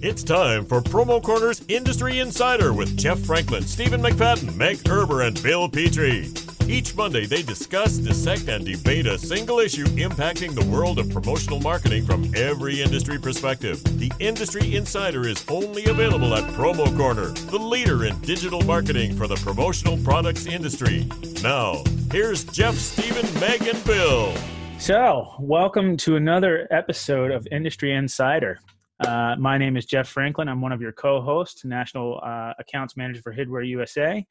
It's time for Promo Corner's Industry Insider with Jeff Franklin, Stephen McFadden, Meg Erber, and Bill Petrie. Each Monday, they discuss, dissect, and debate a single issue impacting the world of promotional marketing from every industry perspective. The Industry Insider is only available at Promo Corner, the leader in digital marketing for the promotional products industry. Now, here's Jeff, Stephen, Meg, and Bill. So, welcome to another episode of Industry Insider. Uh, my name is Jeff Franklin. I'm one of your co-hosts, National uh, Accounts Manager for Hidware USA,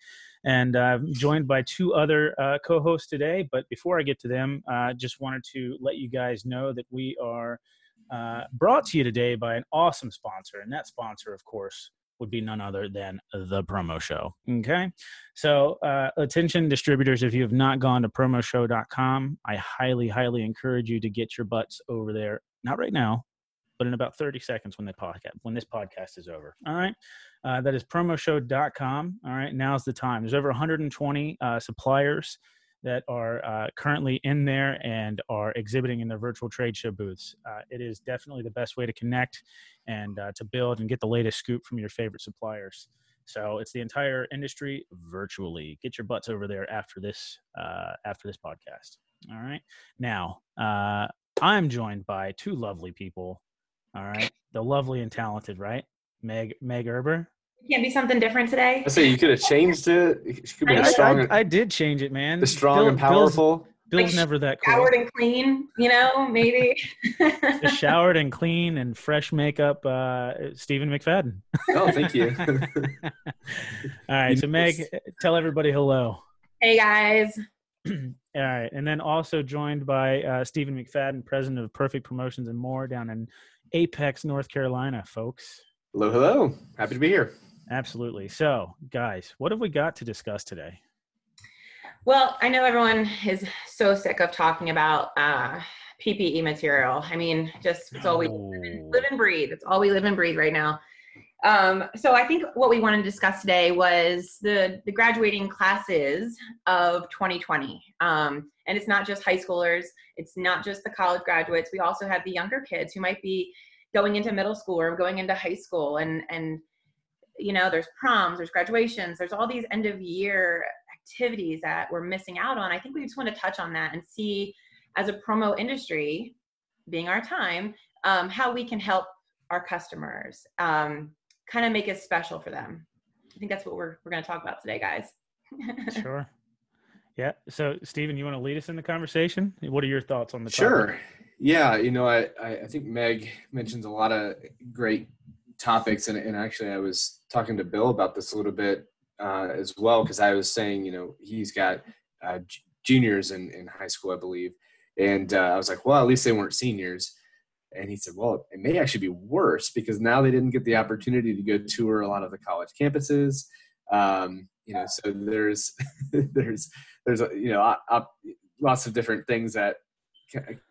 and I'm joined by two other uh, co-hosts today. But before I get to them, I just wanted to let you guys know that we are uh, brought to you today by an awesome sponsor, and that sponsor, of course, would be none other than the promo show. Okay. So, uh, attention distributors, if you have not gone to promoshow.com, I highly, highly encourage you to get your butts over there. Not right now, but in about 30 seconds when the podcast when this podcast is over. All right. Uh, that is promoshow.com. All right. Now's the time. There's over 120 uh, suppliers that are uh, currently in there and are exhibiting in their virtual trade show booths. Uh, it is definitely the best way to connect and uh, to build and get the latest scoop from your favorite suppliers. So it's the entire industry virtually. Get your butts over there after this uh, after this podcast. All right. Now I'm joined by two lovely people all right. The lovely and talented, right? Meg Meg Erber. Can't be something different today. I say you could have changed it. You could be I, strong. I, I, did change it, man. The strong Bill, and powerful. Bill's, Bill's like never that cool. Showered and clean, you know, maybe. showered and clean and fresh makeup, uh, Stephen McFadden. oh, thank you. All right, so Meg, tell everybody hello. Hey guys. All right, and then also joined by uh, Stephen McFadden, president of Perfect Promotions and More down in Apex, North Carolina, folks. Hello, hello. Happy to be here. Absolutely. So, guys, what have we got to discuss today? Well, I know everyone is so sick of talking about uh, PPE material. I mean, just it's all we live and, live and breathe. It's all we live and breathe right now. Um, so I think what we wanted to discuss today was the the graduating classes of 2020. Um, and it's not just high schoolers. It's not just the college graduates. We also have the younger kids who might be going into middle school or going into high school. And and you know there's proms there's graduations there's all these end of year activities that we're missing out on. I think we just want to touch on that and see as a promo industry being our time um, how we can help our customers um, kind of make it special for them. I think that's what we're, we're going to talk about today guys. Sure yeah. So, Stephen, you want to lead us in the conversation? What are your thoughts on the topic? sure. Yeah. You know, I, I think Meg mentions a lot of great topics. And, and actually, I was talking to Bill about this a little bit uh, as well, because I was saying, you know, he's got uh, juniors in, in high school, I believe. And uh, I was like, well, at least they weren't seniors. And he said, well, it may actually be worse because now they didn't get the opportunity to go tour a lot of the college campuses. Um, you know, so there's, there's, there's you know lots of different things that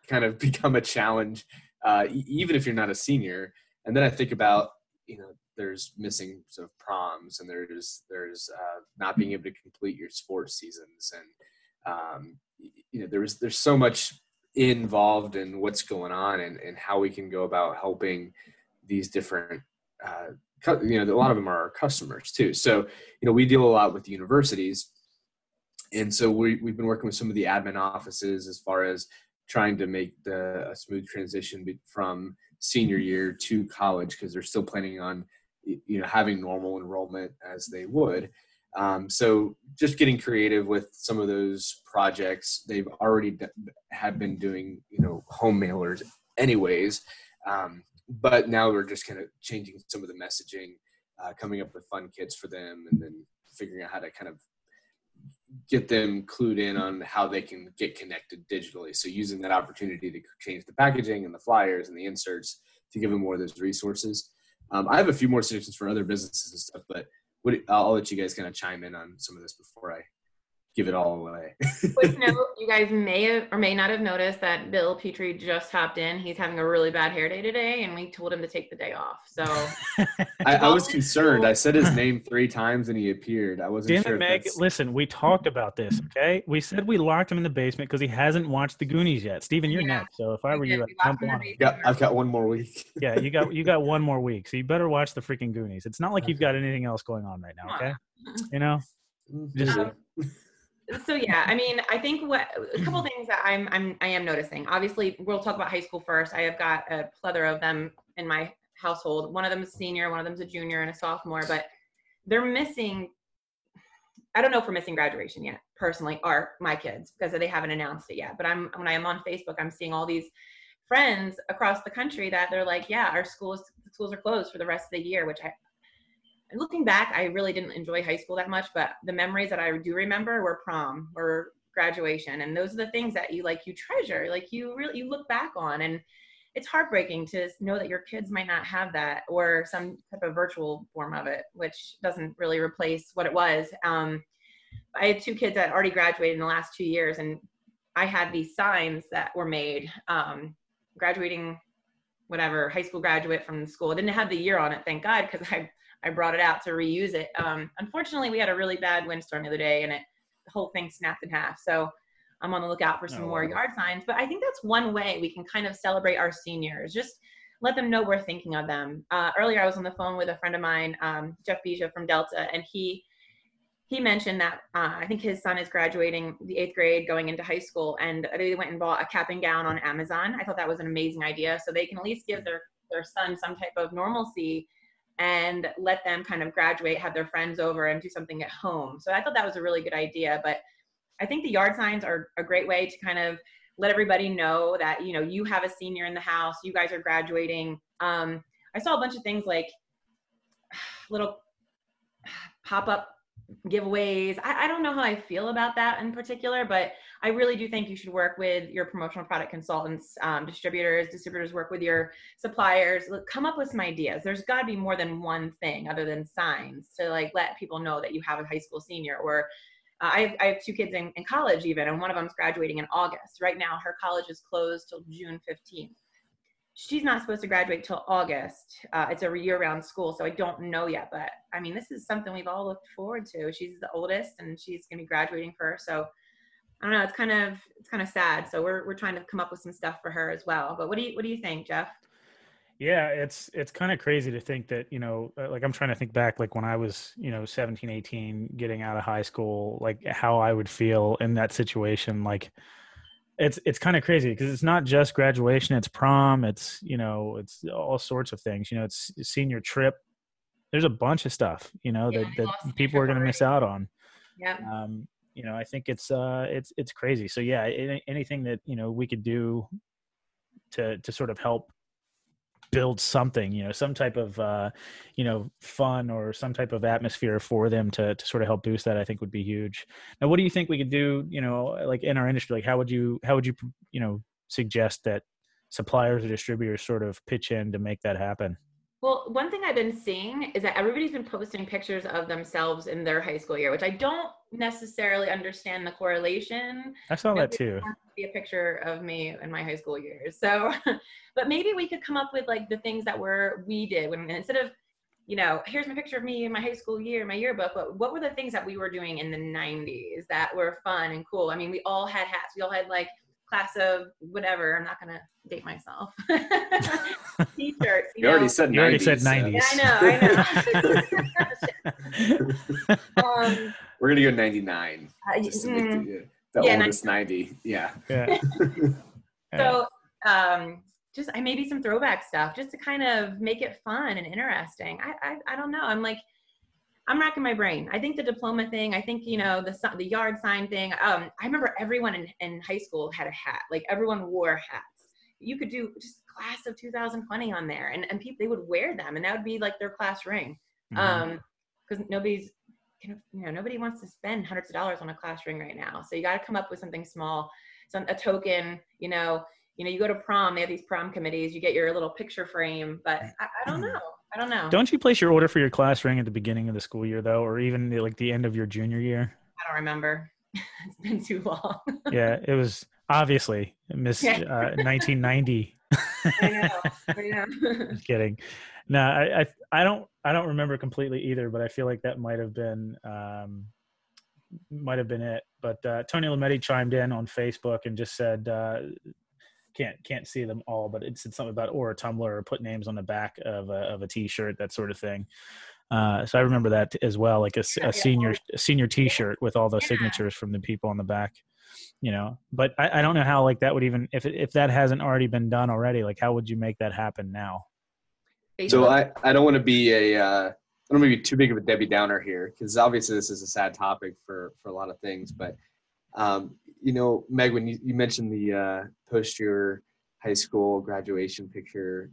kind of become a challenge uh, even if you're not a senior. And then i think about you know there's missing sort of proms and there's there's uh, not being able to complete your sports seasons. And um, you know there's there's so much involved in what's going on and, and how we can go about helping these different uh, you know a lot of them are our customers too. So you know we deal a lot with universities and so we, we've been working with some of the admin offices as far as trying to make the, a smooth transition from senior year to college because they're still planning on you know having normal enrollment as they would. Um, so just getting creative with some of those projects they've already d- have been doing you know home mailers anyways. Um, but now we're just kind of changing some of the messaging uh, coming up with fun kits for them and then figuring out how to kind of get them clued in on how they can get connected digitally. So using that opportunity to change the packaging and the flyers and the inserts to give them more of those resources. Um, I have a few more suggestions for other businesses and stuff, but what, I'll let you guys kind of chime in on some of this before I give it all away. Quick note, you guys may have, or may not have noticed that Bill Petrie just hopped in. He's having a really bad hair day today, and we told him to take the day off. So I, I was concerned. I said his name three times and he appeared. I wasn't Damn sure. it, if Meg. that's- Listen, we talked about this, okay? We said we locked him in the basement because he hasn't watched the Goonies yet. Stephen, you're Yeah. next. So if I were you, I'd jump on it. Yeah, I've got one more week. Yeah, you got you got one more week, so you better watch the freaking Goonies. It's not like you've got anything else going on right now, okay? You know, Just- Um, so yeah, I mean, I think what a couple things that I'm I'm I am noticing. Obviously, we'll talk about high school first. I have got a plethora of them in my household. One of them is senior, one of them's a junior and a sophomore, but they're missing. I don't know if we're missing graduation yet, personally, or my kids because they haven't announced it yet. But I'm when I am on Facebook, I'm seeing all these friends across the country that they're like, yeah, our schools schools are closed for the rest of the year, which I looking back, I really didn't enjoy high school that much, but the memories that I do remember were prom, were graduation, and those are the things that you like you treasure, like you really you look back on, and it's heartbreaking to know that your kids might not have that or some type of virtual form of it, which doesn't really replace what it was. Um, I had two kids that already graduated in the last two years, and I had these signs that were made um, graduating, whatever high school graduate from the school. It didn't have the year on it, thank God, because I I brought it out to reuse it. Um, unfortunately, we had a really bad windstorm the other day, and it the whole thing snapped in half. So I'm on the lookout for some Oh, more wow. yard signs. But I think that's one way we can kind of celebrate our seniors. Just let them know we're thinking of them. Uh, earlier, I was on the phone with a friend of mine, um, Jeff Bija from Delta, and he he mentioned that uh, I think his son is graduating the eighth grade, going into high school, and they went and bought a cap and gown on Amazon. I thought that was an amazing idea, so they can at least give their their son some type of normalcy and let them kind of graduate, have their friends over, and do something at home. So I thought that was a really good idea. But I think the yard signs are a great way to kind of let everybody know that you know you have a senior in the house, you guys are graduating. Um, I saw a bunch of things like little pop up giveaways. I, I don't know how I feel about that in particular, but I really do think you should work with your promotional product consultants, um, distributors. Distributors work with your suppliers. Look, Come up with some ideas. There's got to be more than one thing other than signs to like let people know that you have a high school senior. Or uh, I, have, I have two kids in, in college even, and one of them's graduating in August. Right now, her college is closed till June 15th she's not supposed to graduate till August. Uh, it's a year-round school, so I don't know yet. But I mean, this is something we've all looked forward to. She's the oldest, and she's gonna be graduating first. So I don't know. It's kind of it's kind of sad. So we're we're trying to come up with some stuff for her as well. But what do you what do you think, Jeff? yeah, it's it's kind of crazy to think that you know, uh, like I'm trying to think back, like when I was you know 17, 18, getting out of high school, like how I would feel in that situation, like. It's it's kind of crazy because it's not just graduation; it's prom, it's you know, it's all sorts of things. You know, it's senior trip. There's a bunch of stuff, you know, Yeah, that, that people are going to miss out on. Yeah. um, you know, I think it's uh, it's it's crazy. So yeah, any, anything that you know we could do to to sort of help build something, you know, some type of uh, you know fun or some type of atmosphere for them to to sort of help boost that, I think would be huge. Now, what do you think we could do? You know, like in our industry, like how would you how would you you know suggest that suppliers or distributors sort of pitch in to make that happen? Well, one thing I've been seeing is that everybody's been posting pictures of themselves in their high school year, which I don't necessarily understand the correlation. I saw that too. See a picture of me in my high school years. So, but maybe we could come up with like the things that were we did when instead of, you know, here's my picture of me in my high school year, my yearbook. But what were the things that we were doing in the '90s that were fun and cool? I mean, we all had hats. We all had like class of whatever. I'm not gonna date myself. T-shirts. You already know. said You already 90s, said 90s. Yeah, I know. I know. um, We're gonna go 99. I- Just to make mm. the, the Yeah, oldest 90. Yeah. yeah. Yeah. So, um, just I maybe some throwback stuff just to kind of make it fun and interesting. I, I, I don't know. I'm like, I'm racking my brain. I think the diploma thing. I think you know the the yard sign thing. Um, I remember everyone in, in high school had a hat. Like everyone wore hats. You could do just class of 2020 on there, and and people they would wear them, and that would be like their class ring. Mhm. Um, because nobody's you know nobody wants to spend hundreds of dollars on a class ring right now. So you got to come up with something small, some a token. You know, you know, you go to prom. They have these prom committees. You get your little picture frame, but I, I don't know. I don't know. Don't you place your order for your class ring at the beginning of the school year though, or even the, like the end of your junior year? I don't remember. it's been too long. yeah, it was obviously Miss uh, 1990. I know. I know. Just kidding. No, I, I I don't I don't remember completely either, but I feel like that might have been um, might have been it. But uh, Tony Lametti chimed in on Facebook and just said uh, can't can't see them all, but it said something about or a Tumblr or put names on the back of a of a T-shirt, that sort of thing. Uh, so I remember that as well, like a, s- Yeah, a senior a senior T-shirt with all the Yeah. signatures from the people on the back. You know, but I, I don't know how like that would even if if that hasn't already been done already. Like, how would you make that happen now? So I, I don't want to be a uh, I don't want to be too big of a Debbie Downer here because obviously this is a sad topic for for a lot of things. But um, you know, Meg, when you, you mentioned the uh, post your high school graduation picture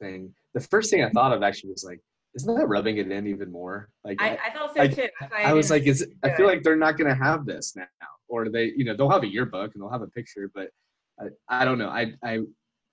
thing, the first thing I thought of actually was like, isn't that rubbing it in even more? Like I, I thought so I- too. Why I was like, is I feel like they're not going to have this now, or they, you know, they'll have a yearbook and they'll have a picture, but I, I don't know. I, I,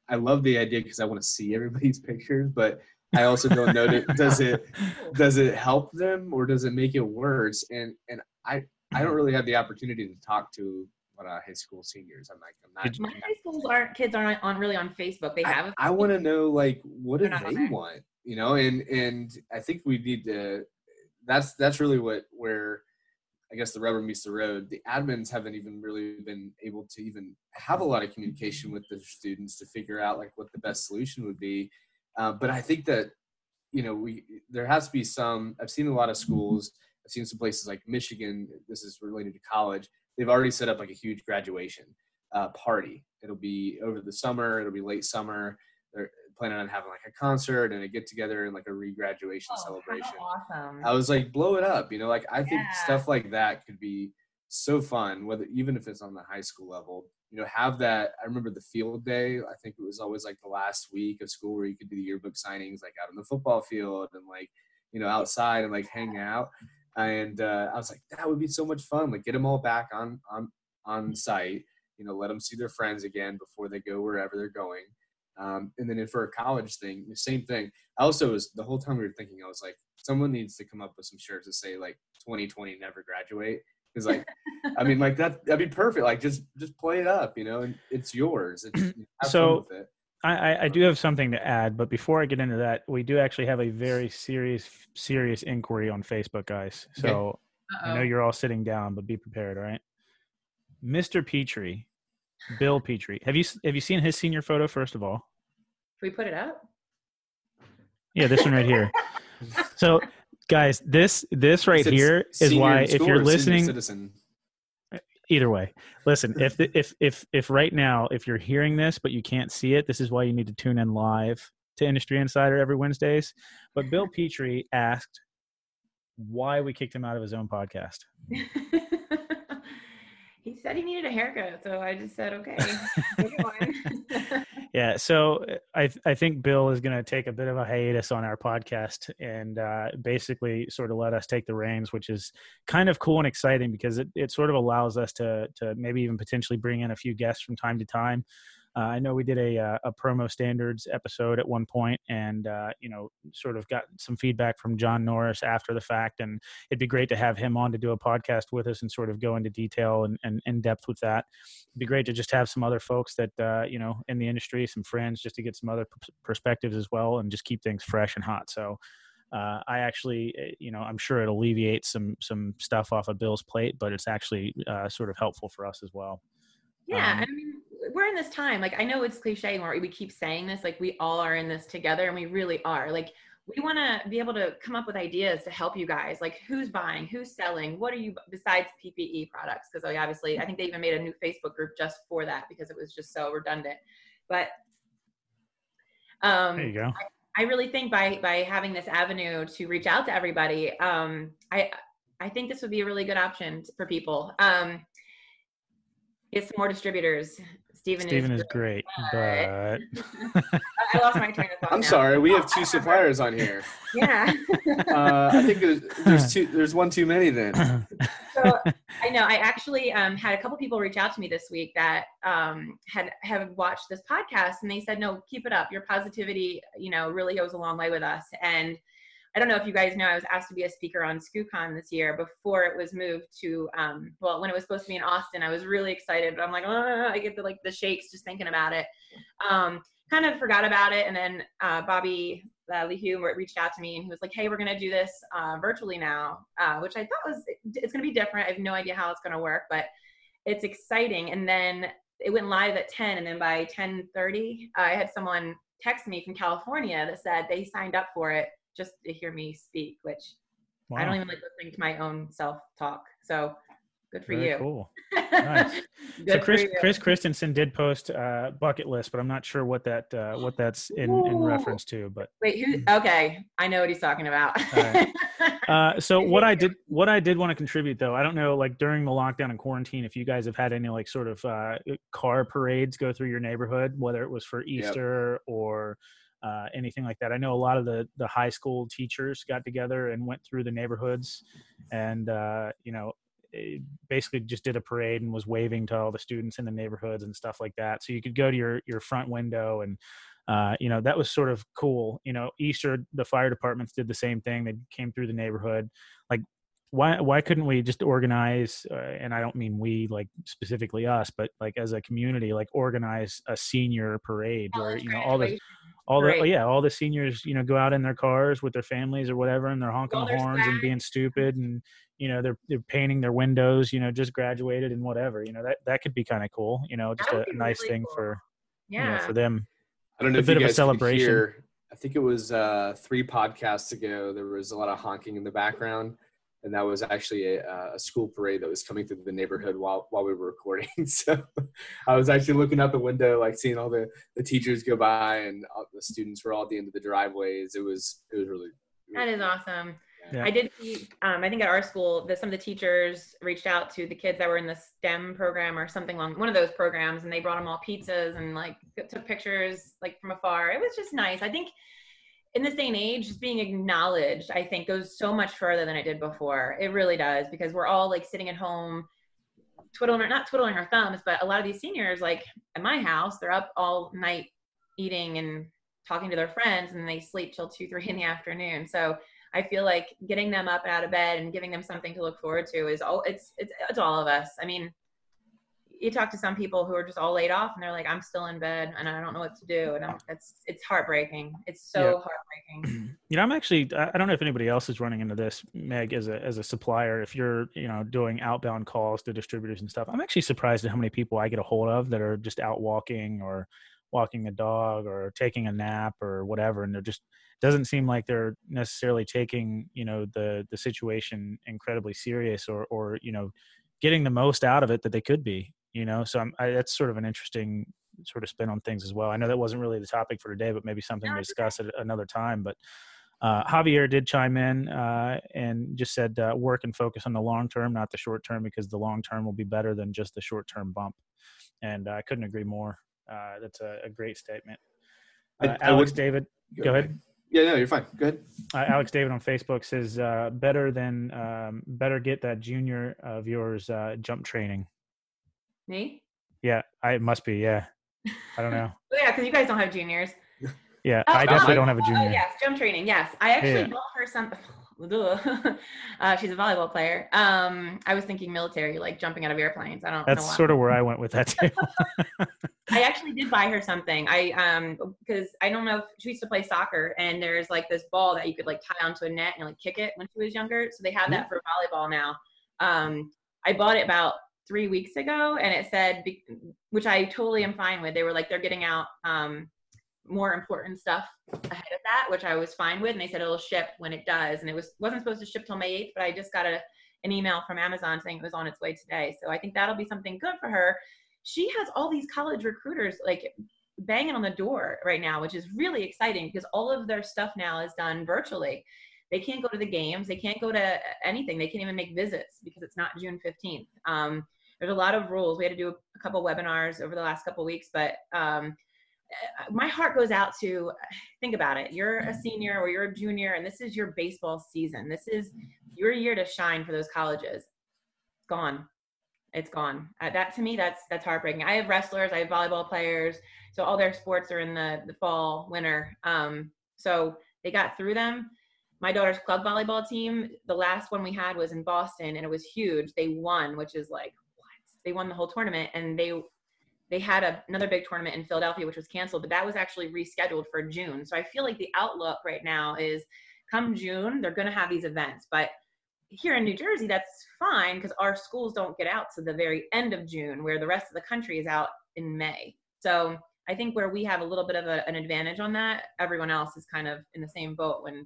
I love the idea because I want to see everybody's pictures, but I also don't know that does it does it help them or does it make it worse? And and I I don't really have the opportunity to talk to what uh, high school seniors. I'm like I'm not. Did My high schools aren't kids aren't on really on Facebook. They have. I, I want to know like what do They're not on they there. want, you know, and and I think we need to. That's that's really what where I guess the rubber meets the road. The admins haven't even really been able to even have a lot of communication with the students to figure out like what the best solution would be. Uh, but I think that you know we there has to be some. I've seen a lot of schools. I've seen some places like Michigan. This is related to college. They've already set up like a huge graduation uh, party. It'll be over the summer. It'll be late summer. They're planning on having like a concert and a get together and like a regraduation Oh, celebration. awesome. I was like, blow it up, you know. Like I think stuff like that could be so fun, whether even if it's on the high school level. You know, have that. I remember the field day. I think it was always like the last week of school where you could do the yearbook signings, like out on the football field and like you know outside and like hang out. And uh, I was like, that would be so much fun. Like get them all back on on on site. You know, let them see their friends again before they go wherever they're going. Um, and then if for a college thing, the same thing. I also was the whole time we were thinking, I was like, someone needs to come up with some shirts that say like 2020 never graduate. Because like, I mean, like that that'd be perfect. Like just just play it up, you know, and it's yours. It's, have So- fun with it. I, I, I do have something to add, but before I get into that, we do actually have a very serious, serious inquiry on Facebook, guys. Okay. So I know you're all sitting down, but be prepared, all right? Mr. Petrie, Bill Petrie. Have you have you seen his senior photo? First of all, Should we put it up? yeah, this one right here. So, guys, this this right Is it here is why if you're listening, citizen. Either way listen if the, if if if right now if you're hearing this but you can't see it this is why you need to tune in live to industry insider every wednesdays. But bill petrie asked why we kicked him out of his own podcast he said he needed a haircut, so I just said okay. yeah so uh, i i think bill is going to take a bit of a hiatus on our podcast and uh, basically sort of let us take the reins which is kind of cool and exciting because it, it sort of allows us to to maybe even potentially bring in a few guests from time to time uh, i know we did a, uh, a promo standards episode at one point and uh, you know sort of got some feedback from john norris after the fact and it'd be great to have him on to do a podcast with us and sort of go into detail and, and in depth with that it'd be great to just have some other folks that uh, you know in the industry some friends just to get some other p- perspectives as well and just keep things fresh and hot so uh, I actually, uh, you know, I'm sure it alleviates some some stuff off of Bill's plate, but it's actually uh, sort of helpful for us as well. yeah, Um, I mean, we're in this time. Like, I know it's cliche, and we keep saying this. Like, we all are in this together, and we really are. Like, we want to be able to come up with ideas to help you guys. Like, who's buying, who's selling, what are you besides PPE products? Because obviously, I think they even made a new Facebook group just for that because it was just so redundant. But um, There you go. I really think by by having this avenue to reach out to everybody, um, I I think this would be a really good option for people. Um, get some more distributors. Stephen, Stephen is is. great, but I lost my train of thought. I'm now. sorry, we have two suppliers on here. Yeah. Uh, I think there's, there's two. There's one too many then. so I know I actually um, had a couple people reach out to me this week that um, had have watched this podcast and they said, "No, keep it up. Your positivity, you know, really goes a long way with us." And I don't know if you guys know, I was asked to be a speaker on skucon this year before it was moved to, um, well, when it was supposed to be in Austin, I was really excited, but I'm like, I get the like the shakes just thinking about it. Um, kind of forgot about it, and then uh, Bobby uh, reached out to me and he was like, "Hey, we're gonna do this uh, virtually now," uh, which I thought was it's gonna be different. I have no idea how it's gonna work, but it's exciting. And then it went live at 10, and then by 10:30, I had someone text me from California that said they signed up for it just to hear me speak, which wow. I don't even like listening to my own self talk. So good for Very you. Cool. Nice. so Chris Chris Christensen did post uh, bucket list, but I'm not sure what that uh, what that's in, in reference to. But wait, who? Okay, I know what he's talking about. uh, so what I did what I did want to contribute though, I don't know like during the lockdown and quarantine, if you guys have had any like sort of uh, car parades go through your neighborhood, whether it was for Easter yep. or uh, anything like that. I know a lot of the the high school teachers got together and went through the neighborhoods, and uh, you know, basically just did a parade and was waving to all the students in the neighborhoods and stuff like that. So you could go to your your front window and. Uh, you know that was sort of cool. You know, Easter the fire departments did the same thing. They came through the neighborhood. Like why why couldn't we just organize uh, and i don't mean we like specifically us but like as a community like organize a senior parade where you know all the all the yeah all the seniors you know go out in their cars with their families or whatever and they're honking the horns and being stupid and you know they're they're painting their windows you know just graduated and whatever you know that that could be kind of cool you know just a, a, nice really thing cool. for yeah you know, for them. I don't know a bit of a celebration. hear, i think it was uh three podcasts ago there was a lot of honking in the background and that was actually a, a, school parade that was coming through the neighborhood while while we were recording. so I was actually looking out the window, like seeing all the the teachers go by, and the students were all at the end of the driveways. It was it was really. really that is awesome. Yeah. I did see. Um, I think at our school, that some of the teachers reached out to the kids that were in the STEM program or something along one of those programs, and they brought them all pizzas and like took pictures like from afar. It was just nice. I think in this day and age, just being acknowledged, I think goes so much further than it did before. It really does because we're all like sitting at home, twiddling, not twiddling our thumbs, but a lot of these seniors, like at my house, they're up all night eating and talking to their friends and they sleep till two, three in the afternoon. So I feel like getting them up out of bed and giving them something to look forward to is all it's, it's, it's all of us. I mean, you talk to some people who are just all laid off and they're like, I'm still in bed and I don't know what to do. And I'm, it's, it's heartbreaking. It's so yeah. heartbreaking. You know, I'm actually, I don't know if anybody else is running into this, Meg, as a, as a supplier, if you're, you know, doing outbound calls to distributors and stuff, I'm actually surprised at how many people I get a hold of that are just out walking or walking a dog or taking a nap or whatever. And they're just, doesn't seem like they're necessarily taking, you know, the, the situation incredibly serious or, or, you know, getting the most out of it that they could be you know so I'm, I, that's sort of an interesting sort of spin on things as well i know that wasn't really the topic for today but maybe something to discuss at another time but uh, javier did chime in uh, and just said uh, work and focus on the long term not the short term because the long term will be better than just the short term bump and i couldn't agree more uh, that's a, a, great statement I, uh, alex would, david go, go ahead. ahead. Yeah, no, you're fine. Go ahead. Uh, Alex David on Facebook says, uh, "Better than um, better get that junior of yours uh, jump training." Me? Yeah, I must be. Yeah, I don't know. oh, yeah, because you guys don't have juniors. Yeah, oh, I definitely oh, don't have a junior. Oh, yes, jump training. Yes, I actually yeah. bought her some. uh, she's a volleyball player. Um, I was thinking military, like jumping out of airplanes. I don't. Know. That's sort of where I went with that too. I actually did buy her something. I um because I don't know if she used to play soccer, and there's like this ball that you could like tie onto a net and like kick it when she was younger. So they have that for volleyball now. Um, I bought it about three weeks ago and it said which i totally am fine with. They were like they're getting out um, more important stuff ahead of that which i was fine with and they said it'll ship when it does. And it was wasn't supposed to ship till may 8th but i just got a, an email from amazon saying it was on its way today. So i think that'll be something good for her. She has all these college recruiters like banging on the door right now which is really exciting because all of their stuff now is done virtually. They can't go to the games. They can't go to anything. They can't even make visits because it's not june 15th um, there's a lot of rules. We had to do a couple webinars over the last couple weeks but um, my heart goes out to think about it. You're a senior or you're a junior and this is your baseball season. This is your year to shine for those colleges. It's gone. It's gone. Uh, that to me that's that's heartbreaking. I have wrestlers i have volleyball players so all their sports are in the the fall winter. Um, so they got through them. My daughter's club volleyball team, the last one we had was in Boston and it was huge. They won, which is like? They won the whole tournament and they they had a, another big tournament in Philadelphia which was canceled, but that was actually rescheduled for June. So I feel like the outlook right now is come June, they're going to have these events, but here in New Jersey, that's fine because our schools don't get out to the very end of June, where the rest of the country is out in May. So I think where we have a little bit of a, an advantage on that, everyone else is kind of in the same boat when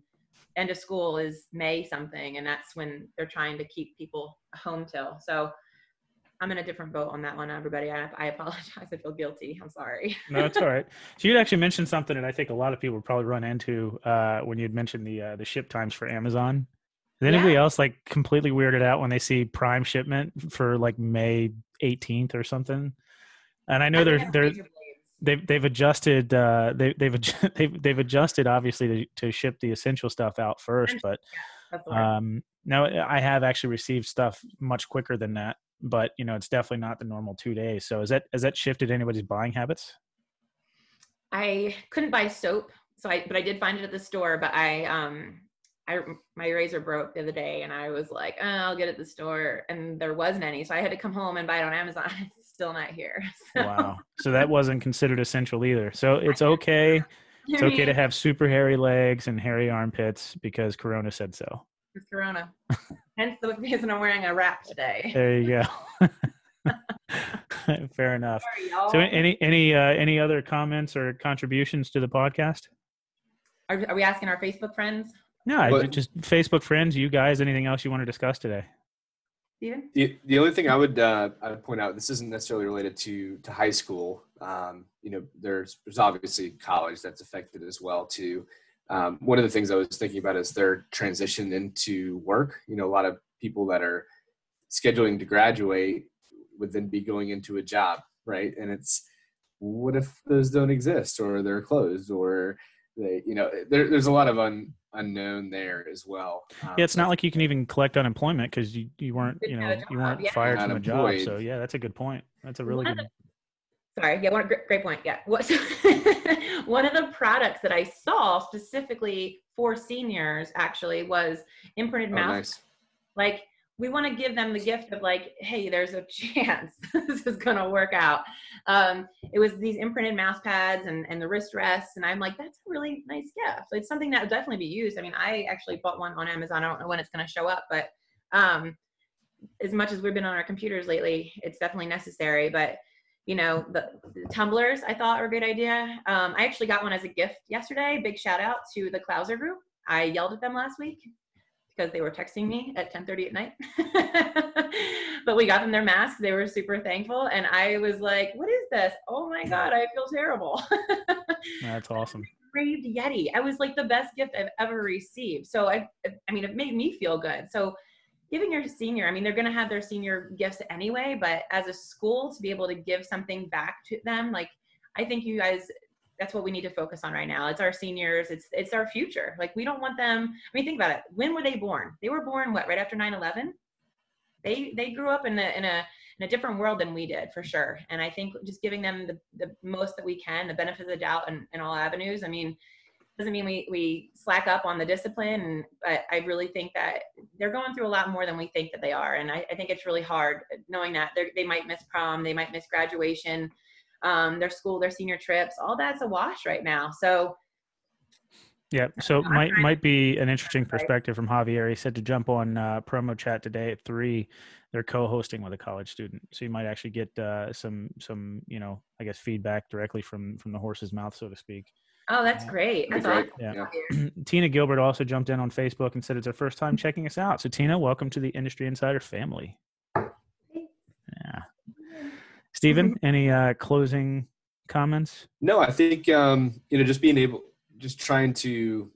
end of school is May something, and that's when they're trying to keep people home till. So I'm in a different boat on that one, everybody. I, I apologize. I feel guilty. I'm sorry. no, it's all right. So you'd actually mentioned something that I think a lot of people would probably run into uh, when you'd mentioned the uh, the ship times for Amazon. Is anybody yeah. else like completely weirded out when they see Prime shipment for like May 18th or something? And I know I they're they're they've they've adjusted uh, they they've they've they've adjusted obviously to, to ship the essential stuff out first, but um, no, I have actually received stuff much quicker than that. But you know, it's definitely not the normal two days. So is that has that shifted anybody's buying habits? I couldn't buy soap, so I but I did find it at the store. But I um I my razor broke the other day, and I was like, oh, I'll get it at the store, and there wasn't any, so I had to come home and buy it on Amazon. It's still not here. So. Wow. So that wasn't considered essential either. So it's okay. It's okay to have super hairy legs and hairy armpits because Corona said so. It's Corona. Hence the reason I'm wearing a wrap today. There you go. Fair enough. Sorry, so any any uh, any other comments or contributions to the podcast? Are, are we asking our Facebook friends? No, but, just Facebook friends, you guys, anything else you want to discuss today? Stephen? The, the only thing I would uh, I would point out, this isn't necessarily related to to high school. Um, you know, there's there's obviously college that's affected as well too. Um, one of the things I was thinking about is their transition into work. You know, a lot of people that are scheduling to graduate would then be going into a job, right? And it's what if those don't exist or they're closed or they, you know, there, there's a lot of un, unknown there as well. Um, yeah, it's not like you can even collect unemployment because you, you weren't you know you weren't yeah. fired from a job. So yeah, that's a good point. That's a really one good. Sorry, yeah, one great, great point. Yeah, what one of the products that I saw specifically for seniors actually was imprinted oh, mouse. Nice. Like we want to give them the gift of like, hey, there's a chance this is going to work out. Um, it was these imprinted mouse pads and, and the wrist rests. And I'm like, that's a really nice gift. So it's something that would definitely be used. I mean, I actually bought one on Amazon. I don't know when it's going to show up, but um, as much as we've been on our computers lately, it's definitely necessary. But you know, the, the tumblers I thought were a great idea. Um, I actually got one as a gift yesterday. Big shout out to the Clouser group. I yelled at them last week because they were texting me at 10:30 at night. but we got them their masks. They were super thankful, and I was like, "What is this? Oh my god, I feel terrible." That's awesome. Raved Yeti. I was like the best gift I've ever received. So I, I mean, it made me feel good. So giving your senior, I mean, they're going to have their senior gifts anyway, but as a school to be able to give something back to them, like I think you guys that's what we need to focus on right now. It's our seniors. It's it's our future. Like we don't want them. I mean, think about it. When were they born? They were born what? Right after 9/11. They they grew up in a in a in a different world than we did for sure. And I think just giving them the, the most that we can, the benefit of the doubt, in, in all avenues. I mean, doesn't mean we we slack up on the discipline. And but I really think that they're going through a lot more than we think that they are. And I, I think it's really hard knowing that they might miss prom, they might miss graduation um, their school, their senior trips, all that's a wash right now. So yeah, so might might be an interesting perspective from Javier. He said to jump on uh, promo chat today at three. They're co-hosting with a college student, so you might actually get uh, some some you know I guess feedback directly from from the horse's mouth, so to speak. Oh, that's great. That's great. awesome. Yeah. Tina Gilbert also jumped in on Facebook and said it's her first time checking us out. So Tina, welcome to the Industry Insider family. Yeah. Stephen, mm-hmm. any uh, closing comments? No, I think um, you know just being able, just trying to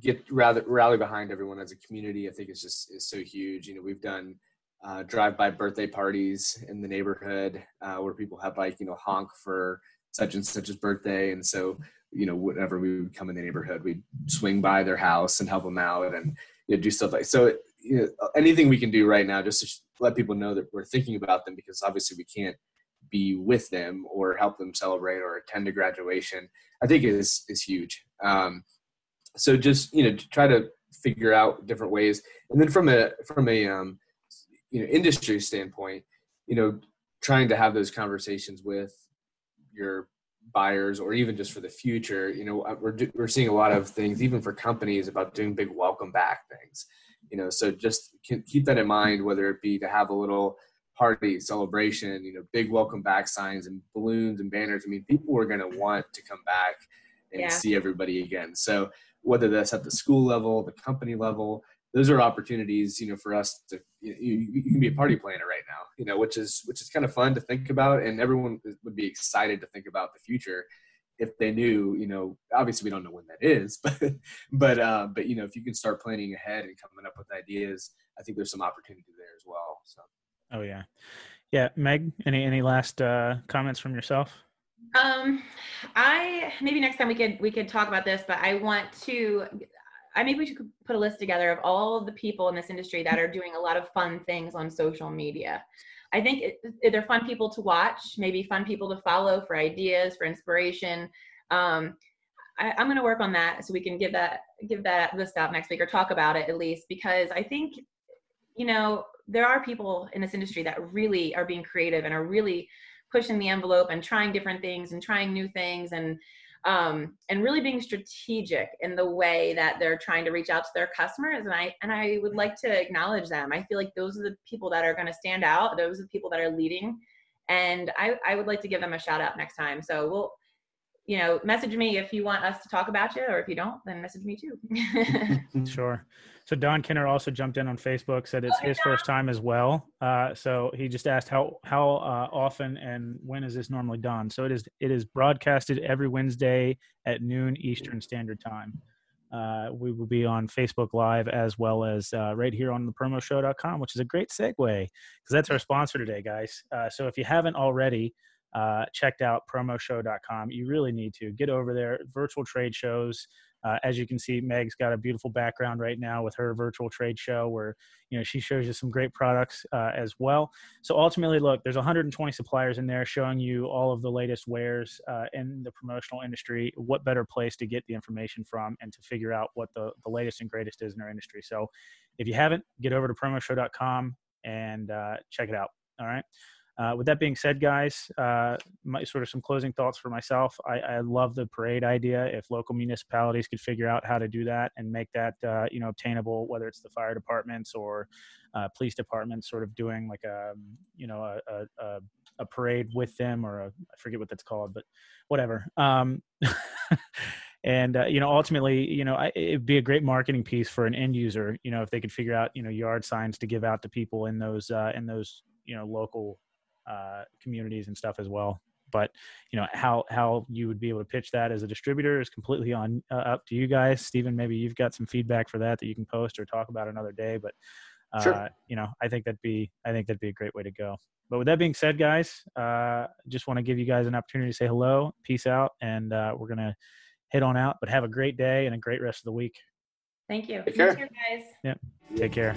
get rather rally behind everyone as a community. I think is just is so huge. You know, we've done uh, drive-by birthday parties in the neighborhood uh, where people have like you know honk for such and such's birthday, and so you know whenever we would come in the neighborhood, we'd swing by their house and help them out and you know, do stuff like so. You know, anything we can do right now just to let people know that we're thinking about them because obviously we can't be with them or help them celebrate or attend a graduation, I think is is huge. Um, so just you know try to figure out different ways. And then from a from a um, you know industry standpoint, you know, trying to have those conversations with your buyers or even just for the future you know uh, we're, we're seeing a lot of things even for companies about doing big welcome back things you know so just keep that in mind whether it be to have a little party celebration you know big welcome back signs and balloons and banners i mean people are going to want to come back and yeah. see everybody again so whether that's at the school level the company level those are opportunities, you know, for us to you, you, can be a party planner right now, you know, which is which is kind of fun to think about, and everyone would be excited to think about the future if they knew, you know, obviously we don't know when that is, but but uh, but you know, if you can start planning ahead and coming up with ideas, I think there's some opportunity there as well. So. Oh yeah, yeah. Meg, any any last uh, comments from yourself? Um, I maybe next time we could we could talk about this, but I want to I maybe we should put a list together of all of the people in this industry that are doing a lot of fun things on social media. I think it, they're fun people to watch, maybe fun people to follow for ideas, for inspiration. Um, I, am going to work on that so we can give that give that list out next week or talk about it at least because I think you know there are people in this industry that really are being creative and are really pushing the envelope and trying different things and trying new things and um, and really being strategic in the way that they're trying to reach out to their customers. And I and I would like to acknowledge them. I feel like those are the people that are going to stand out. Those are the people that are leading, and I I would like to give them a shout out next time. So we'll you know, message me if you want us to talk about you, or if you don't, then message me too. sure. So Don Kinner also jumped in on Facebook, said it's oh, his first time as well. Uh, so he just asked how how uh, often and when is this normally done? So it is it is broadcasted every Wednesday at noon Eastern Standard Time. Uh, we will be on Facebook Live as well as uh, right here on the promoshow.com, which is a great segue because that's our sponsor today, guys. Uh, so if you haven't already, uh, checked out promoshow.com. You really need to get over there. Virtual trade shows. Uh, as you can see, Meg's got a beautiful background right now with her virtual trade show where you know she shows you some great products uh, as well. So ultimately, look, there's 120 suppliers in there showing you all of the latest wares uh, in the promotional industry. What better place to get the information from and to figure out what the, the latest and greatest is in our industry? So if you haven't, get over to promoshow.com and uh, check it out. All right. Uh, with that being said, guys, uh, my, sort of some closing thoughts for myself. I, I, love the parade idea. If local municipalities could figure out how to do that and make that, uh, you know, obtainable, whether it's the fire departments or uh, police departments, sort of doing like a, you know, a, a, a parade with them, or a, I forget what that's called, but whatever. Um, and uh, you know ultimately you know I, it'd be a great marketing piece for an end user you know if they could figure out you know yard signs to give out to people in those uh, in those you know local uh, communities and stuff as well. But you know how how you would be able to pitch that as a distributor is completely on uh, up to you guys. Stephen, maybe you've got some feedback for that that you can post or talk about another day. But uh, sure. you know, I think that'd be I think that'd be a great way to go. But with that being said, guys, uh, just want to give you guys an opportunity to say hello, peace out, and uh, we're gonna head on out. But have a great day and a great rest of the week. Thank you. Take care, guys. Yep. Take care.